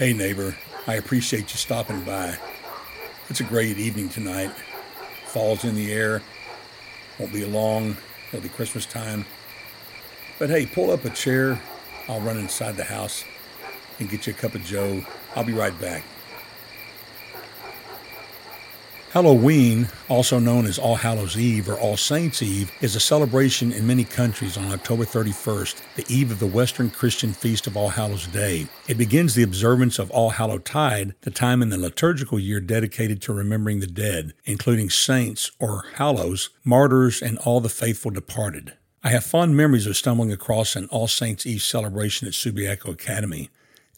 Hey, neighbor, I appreciate you stopping by. It's a great evening tonight. Fall's in the air. Won't be long. It'll be Christmas time. But hey, pull up a chair. I'll run inside the house and get you a cup of joe. I'll be right back. Halloween, also known as All Hallows Eve or All Saints Eve, is a celebration in many countries on October 31st, the eve of the Western Christian feast of All Hallows Day. It begins the observance of All Hallow Tide, the time in the liturgical year dedicated to remembering the dead, including saints or hallows, martyrs, and all the faithful departed. I have fond memories of stumbling across an All Saints Eve celebration at Subiaco Academy,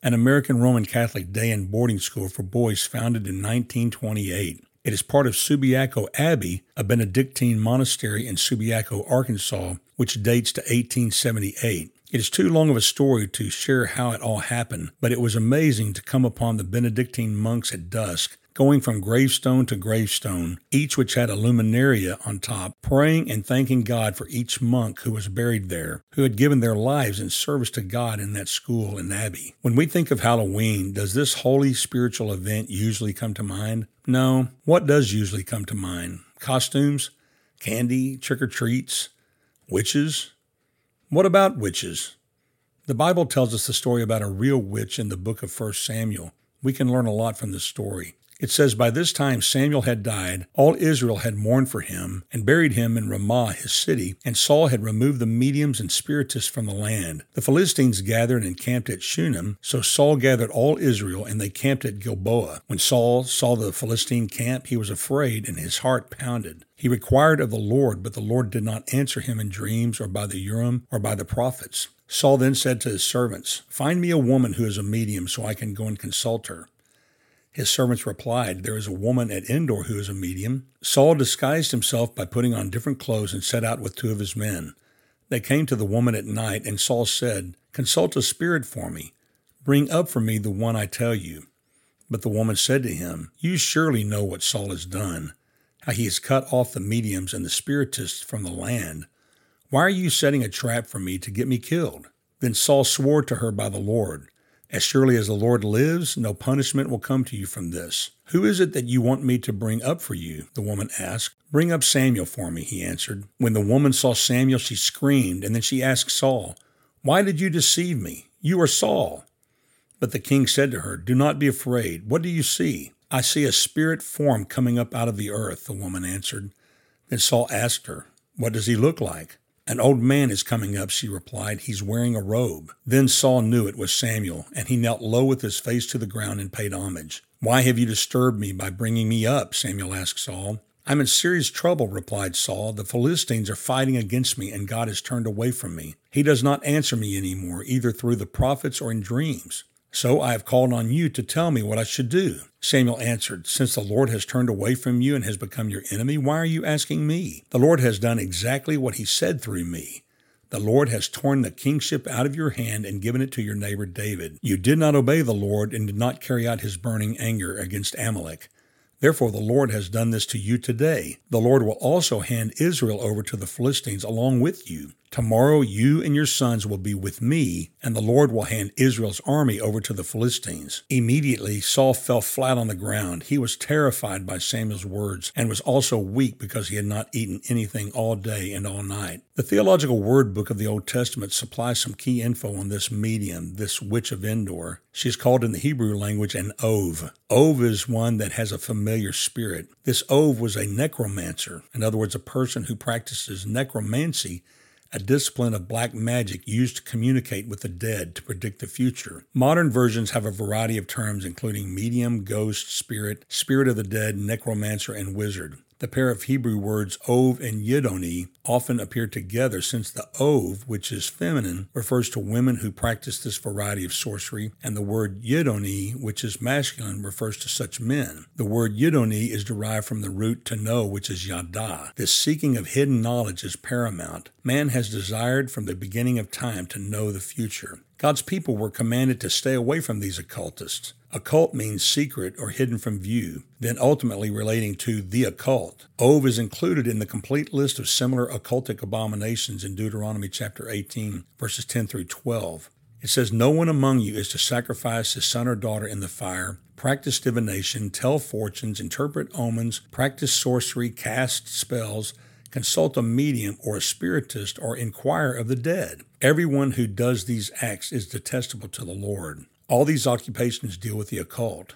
an American Roman Catholic day and boarding school for boys founded in 1928. It is part of Subiaco Abbey, a Benedictine monastery in Subiaco, Arkansas, which dates to 1878. It is too long of a story to share how it all happened, but it was amazing to come upon the Benedictine monks at dusk going from gravestone to gravestone, each which had a luminaria on top, praying and thanking God for each monk who was buried there, who had given their lives in service to God in that school and abbey. When we think of Halloween, does this holy spiritual event usually come to mind? No. What does usually come to mind? Costumes? Candy? Trick or treats? Witches? What about witches? The Bible tells us the story about a real witch in the book of 1 Samuel. We can learn a lot from this story. It says, By this time Samuel had died, all Israel had mourned for him, and buried him in Ramah his city, and Saul had removed the mediums and spiritists from the land. The Philistines gathered and camped at Shunem, so Saul gathered all Israel, and they camped at Gilboa. When Saul saw the Philistine camp, he was afraid, and his heart pounded. He required of the Lord, but the Lord did not answer him in dreams, or by the Urim, or by the prophets. Saul then said to his servants, Find me a woman who is a medium, so I can go and consult her. His servants replied, There is a woman at Endor who is a medium. Saul disguised himself by putting on different clothes and set out with two of his men. They came to the woman at night, and Saul said, Consult a spirit for me. Bring up for me the one I tell you. But the woman said to him, You surely know what Saul has done, how he has cut off the mediums and the spiritists from the land. Why are you setting a trap for me to get me killed? Then Saul swore to her by the Lord, as surely as the Lord lives, no punishment will come to you from this. Who is it that you want me to bring up for you? The woman asked. Bring up Samuel for me, he answered. When the woman saw Samuel, she screamed, and then she asked Saul, Why did you deceive me? You are Saul. But the king said to her, Do not be afraid. What do you see? I see a spirit form coming up out of the earth, the woman answered. Then Saul asked her, What does he look like? An old man is coming up, she replied. He's wearing a robe. Then Saul knew it was Samuel, and he knelt low with his face to the ground and paid homage. Why have you disturbed me by bringing me up? Samuel asked Saul. I'm in serious trouble, replied Saul. The Philistines are fighting against me, and God has turned away from me. He does not answer me any more, either through the prophets or in dreams. So I have called on you to tell me what I should do. Samuel answered, Since the Lord has turned away from you and has become your enemy, why are you asking me? The Lord has done exactly what he said through me. The Lord has torn the kingship out of your hand and given it to your neighbor David. You did not obey the Lord and did not carry out his burning anger against Amalek. Therefore, the Lord has done this to you today. The Lord will also hand Israel over to the Philistines along with you. Tomorrow you and your sons will be with me, and the Lord will hand Israel's army over to the Philistines. Immediately Saul fell flat on the ground. He was terrified by Samuel's words and was also weak because he had not eaten anything all day and all night. The Theological Word Book of the Old Testament supplies some key info on this medium, this witch of Endor. She is called in the Hebrew language an Ov. Ov is one that has a familiar spirit. This Ov was a necromancer, in other words, a person who practices necromancy a discipline of black magic used to communicate with the dead to predict the future. Modern versions have a variety of terms, including medium, ghost, spirit, spirit of the dead, necromancer, and wizard. The pair of Hebrew words ov and yidoni often appear together since the ov, which is feminine, refers to women who practice this variety of sorcery, and the word yidoni, which is masculine, refers to such men. The word yidoni is derived from the root to know, which is yada. This seeking of hidden knowledge is paramount. Man has desired from the beginning of time to know the future. God's people were commanded to stay away from these occultists. Occult means secret or hidden from view, then ultimately relating to the occult. Ov is included in the complete list of similar occultic abominations in Deuteronomy chapter 18, verses 10 through 12. It says, No one among you is to sacrifice his son or daughter in the fire, practice divination, tell fortunes, interpret omens, practice sorcery, cast spells, consult a medium or a spiritist, or inquire of the dead. Everyone who does these acts is detestable to the Lord. All these occupations deal with the occult.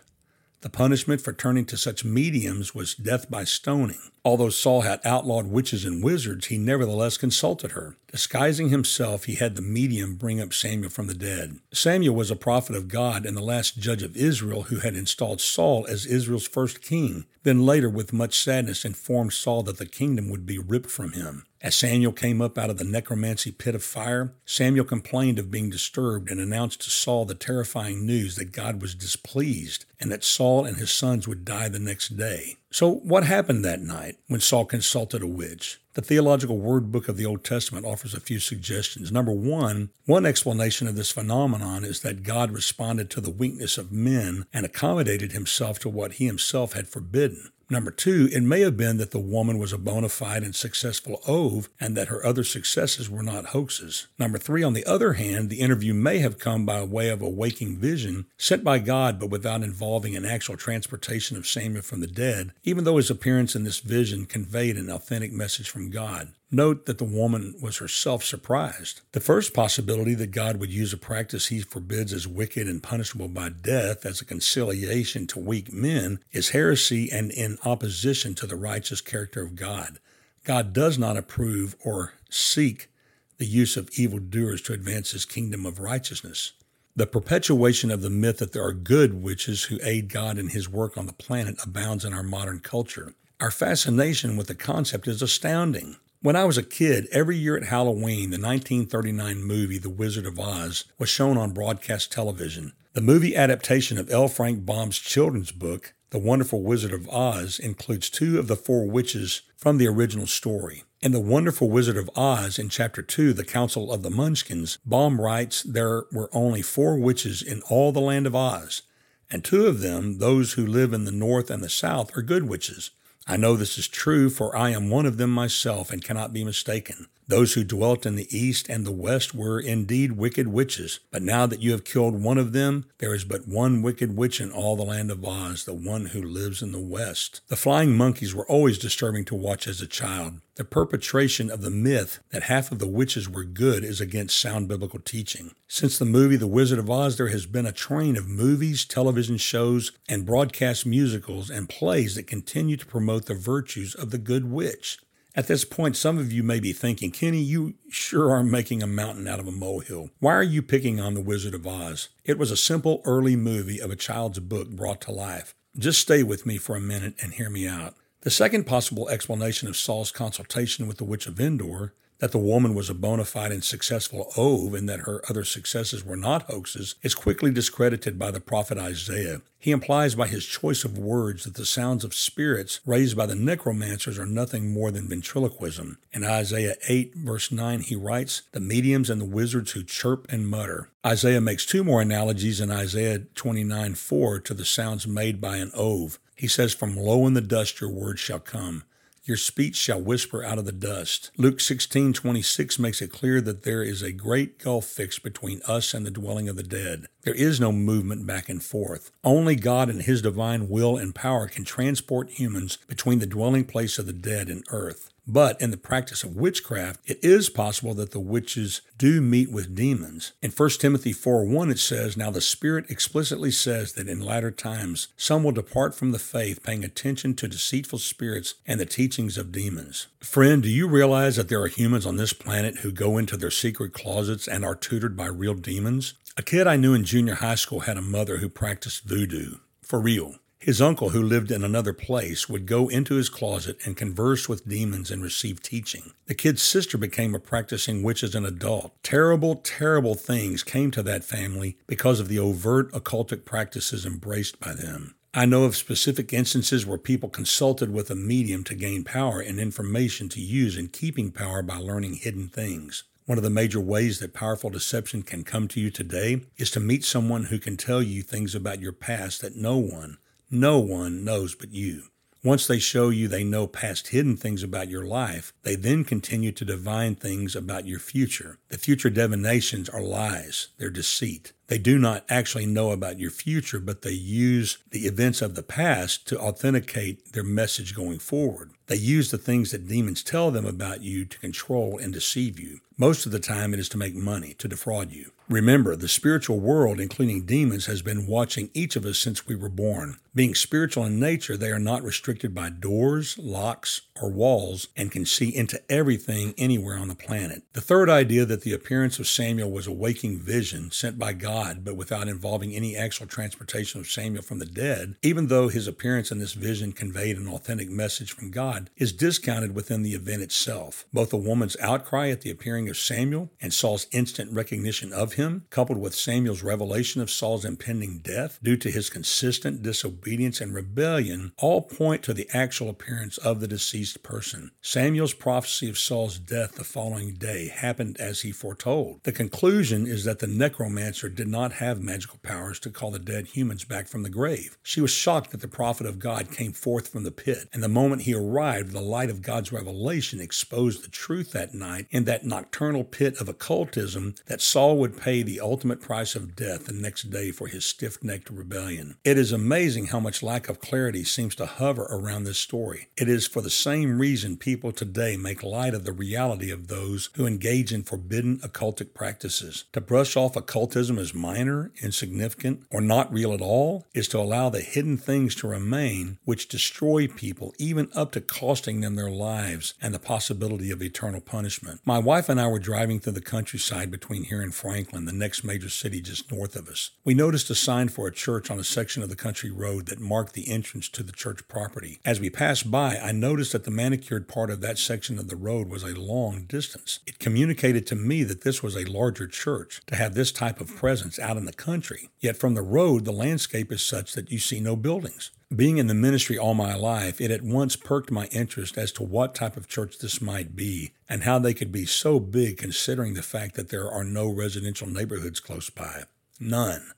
The punishment for turning to such mediums was death by stoning. Although Saul had outlawed witches and wizards, he nevertheless consulted her. Disguising himself, he had the medium bring up Samuel from the dead. Samuel was a prophet of God and the last judge of Israel who had installed Saul as Israel's first king, then later, with much sadness, informed Saul that the kingdom would be ripped from him. As Samuel came up out of the necromancy pit of fire, Samuel complained of being disturbed and announced to Saul the terrifying news that God was displeased and that Saul and his sons would die the next day. So, what happened that night when Saul consulted a witch? The Theological Word Book of the Old Testament offers a few suggestions. Number one, one explanation of this phenomenon is that God responded to the weakness of men and accommodated himself to what he himself had forbidden. Number two, it may have been that the woman was a bona fide and successful Ov and that her other successes were not hoaxes. Number three, on the other hand, the interview may have come by way of a waking vision sent by God but without involving an actual transportation of Samuel from the dead, even though his appearance in this vision conveyed an authentic message from God. Note that the woman was herself surprised. The first possibility that God would use a practice he forbids as wicked and punishable by death as a conciliation to weak men is heresy and in opposition to the righteous character of God. God does not approve or seek the use of evildoers to advance his kingdom of righteousness. The perpetuation of the myth that there are good witches who aid God in his work on the planet abounds in our modern culture. Our fascination with the concept is astounding. When I was a kid, every year at Halloween, the 1939 movie The Wizard of Oz was shown on broadcast television. The movie adaptation of L. Frank Baum's children's book, The Wonderful Wizard of Oz, includes two of the four witches from the original story. In The Wonderful Wizard of Oz, in Chapter 2, The Council of the Munchkins, Baum writes there were only four witches in all the land of Oz, and two of them, those who live in the north and the south, are good witches. I know this is true, for I am one of them myself and cannot be mistaken. Those who dwelt in the east and the west were indeed wicked witches. But now that you have killed one of them, there is but one wicked witch in all the land of Oz, the one who lives in the west. The flying monkeys were always disturbing to watch as a child. The perpetration of the myth that half of the witches were good is against sound biblical teaching. Since the movie The Wizard of Oz, there has been a train of movies, television shows, and Broadway musicals and plays that continue to promote the virtues of the good witch. At this point, some of you may be thinking, Kenny, you sure are making a mountain out of a molehill. Why are you picking on The Wizard of Oz? It was a simple early movie of a child's book brought to life. Just stay with me for a minute and hear me out. The second possible explanation of Saul's consultation with the Witch of Endor that the woman was a bona fide and successful Ov and that her other successes were not hoaxes is quickly discredited by the prophet Isaiah. He implies by his choice of words that the sounds of spirits raised by the necromancers are nothing more than ventriloquism. In Isaiah 8, verse 9, he writes, The mediums and the wizards who chirp and mutter. Isaiah makes two more analogies in Isaiah 29, 4 to the sounds made by an Ov. He says, From low in the dust your word shall come. Your speech shall whisper out of the dust. Luke 16, 26 makes it clear that there is a great gulf fixed between us and the dwelling of the dead. There is no movement back and forth. Only God and His divine will and power can transport humans between the dwelling place of the dead and earth. But in the practice of witchcraft, it is possible that the witches do meet with demons. In 1 Timothy 4 1, it says, Now the Spirit explicitly says that in latter times some will depart from the faith, paying attention to deceitful spirits and the teachings of demons. Friend, do you realize that there are humans on this planet who go into their secret closets and are tutored by real demons? A kid I knew in junior high school had a mother who practiced voodoo. For real. His uncle, who lived in another place, would go into his closet and converse with demons and receive teaching. The kid's sister became a practicing witch as an adult. Terrible, terrible things came to that family because of the overt occultic practices embraced by them. I know of specific instances where people consulted with a medium to gain power and information to use in keeping power by learning hidden things. One of the major ways that powerful deception can come to you today is to meet someone who can tell you things about your past that no one, no one knows but you. Once they show you they know past hidden things about your life, they then continue to divine things about your future. The future divinations are lies, they're deceit. They do not actually know about your future, but they use the events of the past to authenticate their message going forward. They use the things that demons tell them about you to control and deceive you. Most of the time, it is to make money, to defraud you. Remember, the spiritual world, including demons, has been watching each of us since we were born. Being spiritual in nature, they are not restricted by doors, locks, or walls and can see into everything anywhere on the planet. The third idea that the appearance of Samuel was a waking vision sent by God, but without involving any actual transportation of Samuel from the dead, even though his appearance in this vision conveyed an authentic message from God, is discounted within the event itself. Both a woman's outcry at the appearing of Samuel and Saul's instant recognition of him, coupled with Samuel's revelation of Saul's impending death due to his consistent disobedience and rebellion, all point to the actual appearance of the deceased person. Samuel's prophecy of Saul's death the following day happened as he foretold. The conclusion is that the necromancer did not have magical powers to call the dead humans back from the grave. She was shocked that the prophet of God came forth from the pit, and the moment he arrived, the light of God's revelation exposed the truth that night in that nocturnal pit of occultism that Saul would pay the ultimate price of death the next day for his stiff necked rebellion. It is amazing how much lack of clarity seems to hover around this story. It is for the same reason people today make light of the reality of those who engage in forbidden occultic practices. To brush off occultism as minor, insignificant, or not real at all is to allow the hidden things to remain which destroy people, even up to costing them their lives and the possibility of eternal punishment. My wife and I were driving through the countryside between here and Franklin, the next major city just north of us. We noticed a sign for a church on a section of the country road that marked the entrance to the church property. As we passed by, I noticed that the manicured part of that section of the road was a long distance. It communicated to me that this was a larger church to have this type of presence out in the country. Yet from the road, the landscape is such that you see no buildings. Being in the ministry all my life, it at once perked my interest as to what type of church this might be and how they could be so big considering the fact that there are no residential neighborhoods close by. None.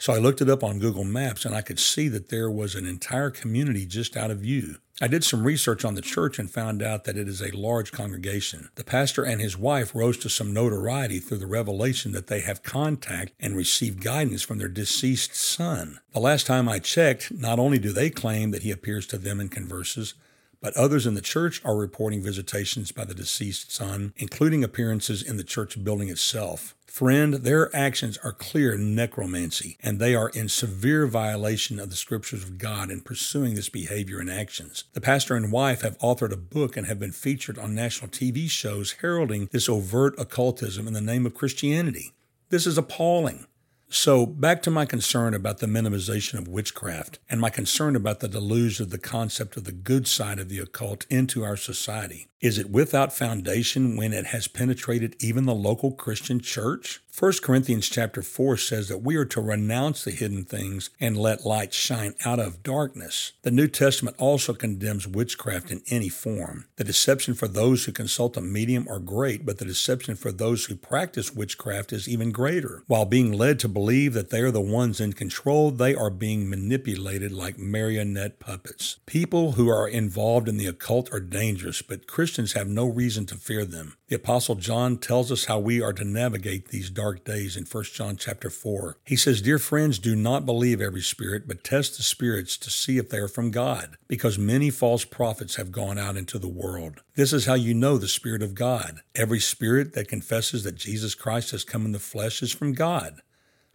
So I looked it up on Google Maps and I could see that there was an entire community just out of view. I did some research on the church and found out that it is a large congregation. The pastor and his wife rose to some notoriety through the revelation that they have contact and received guidance from their deceased son. The last time I checked, not only do they claim that he appears to them and converses, but others in the church are reporting visitations by the deceased son, including appearances in the church building itself. Friend, their actions are clear necromancy, and they are in severe violation of the scriptures of God in pursuing this behavior and actions. The pastor and wife have authored a book and have been featured on national TV shows heralding this overt occultism in the name of Christianity. This is appalling. So, back to my concern about the minimization of witchcraft and my concern about the deluge of the concept of the good side of the occult into our society. Is it without foundation when it has penetrated even the local Christian church? 1 Corinthians chapter 4 says that we are to renounce the hidden things and let light shine out of darkness. The New Testament also condemns witchcraft in any form. The deception for those who consult a medium are great, but the deception for those who practice witchcraft is even greater. While being led to believe that they are the ones in control, they are being manipulated like marionette puppets. People who are involved in the occult are dangerous, but Christians have no reason to fear them. The apostle John tells us how we are to navigate these dark days in 1 John chapter 4. He says, "Dear friends, do not believe every spirit, but test the spirits to see if they are from God, because many false prophets have gone out into the world. This is how you know the spirit of God. Every spirit that confesses that Jesus Christ has come in the flesh is from God."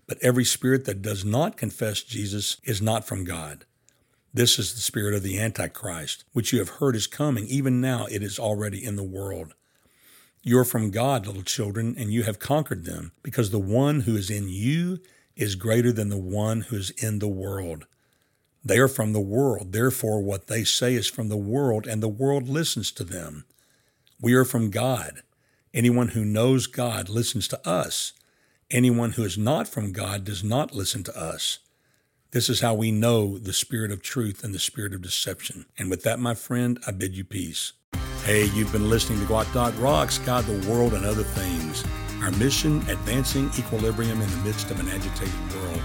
But every spirit that does not confess Jesus is not from God. This is the spirit of the Antichrist, which you have heard is coming. Even now it is already in the world. You are from God, little children, and you have conquered them, because the one who is in you is greater than the one who is in the world. They are from the world, therefore, what they say is from the world, and the world listens to them. We are from God. Anyone who knows God listens to us. Anyone who is not from God does not listen to us. This is how we know the spirit of truth and the spirit of deception. And with that, my friend, I bid you peace. Hey, you've been listening to Gwot Dot Rocks, God, the World, and Other Things. Our mission, advancing equilibrium in the midst of an agitated world.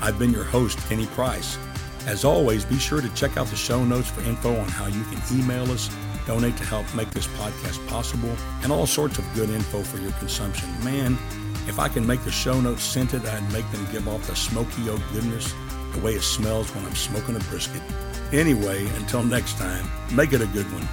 I've been your host, Kenny Price. As always, be sure to check out the show notes for info on how you can email us, donate to help make this podcast possible, and all sorts of good info for your consumption. Man, if I can make the show notes scented, I'd make them give off the smoky oak goodness the way it smells when I'm smoking a brisket. Anyway, until next time, make it a good one.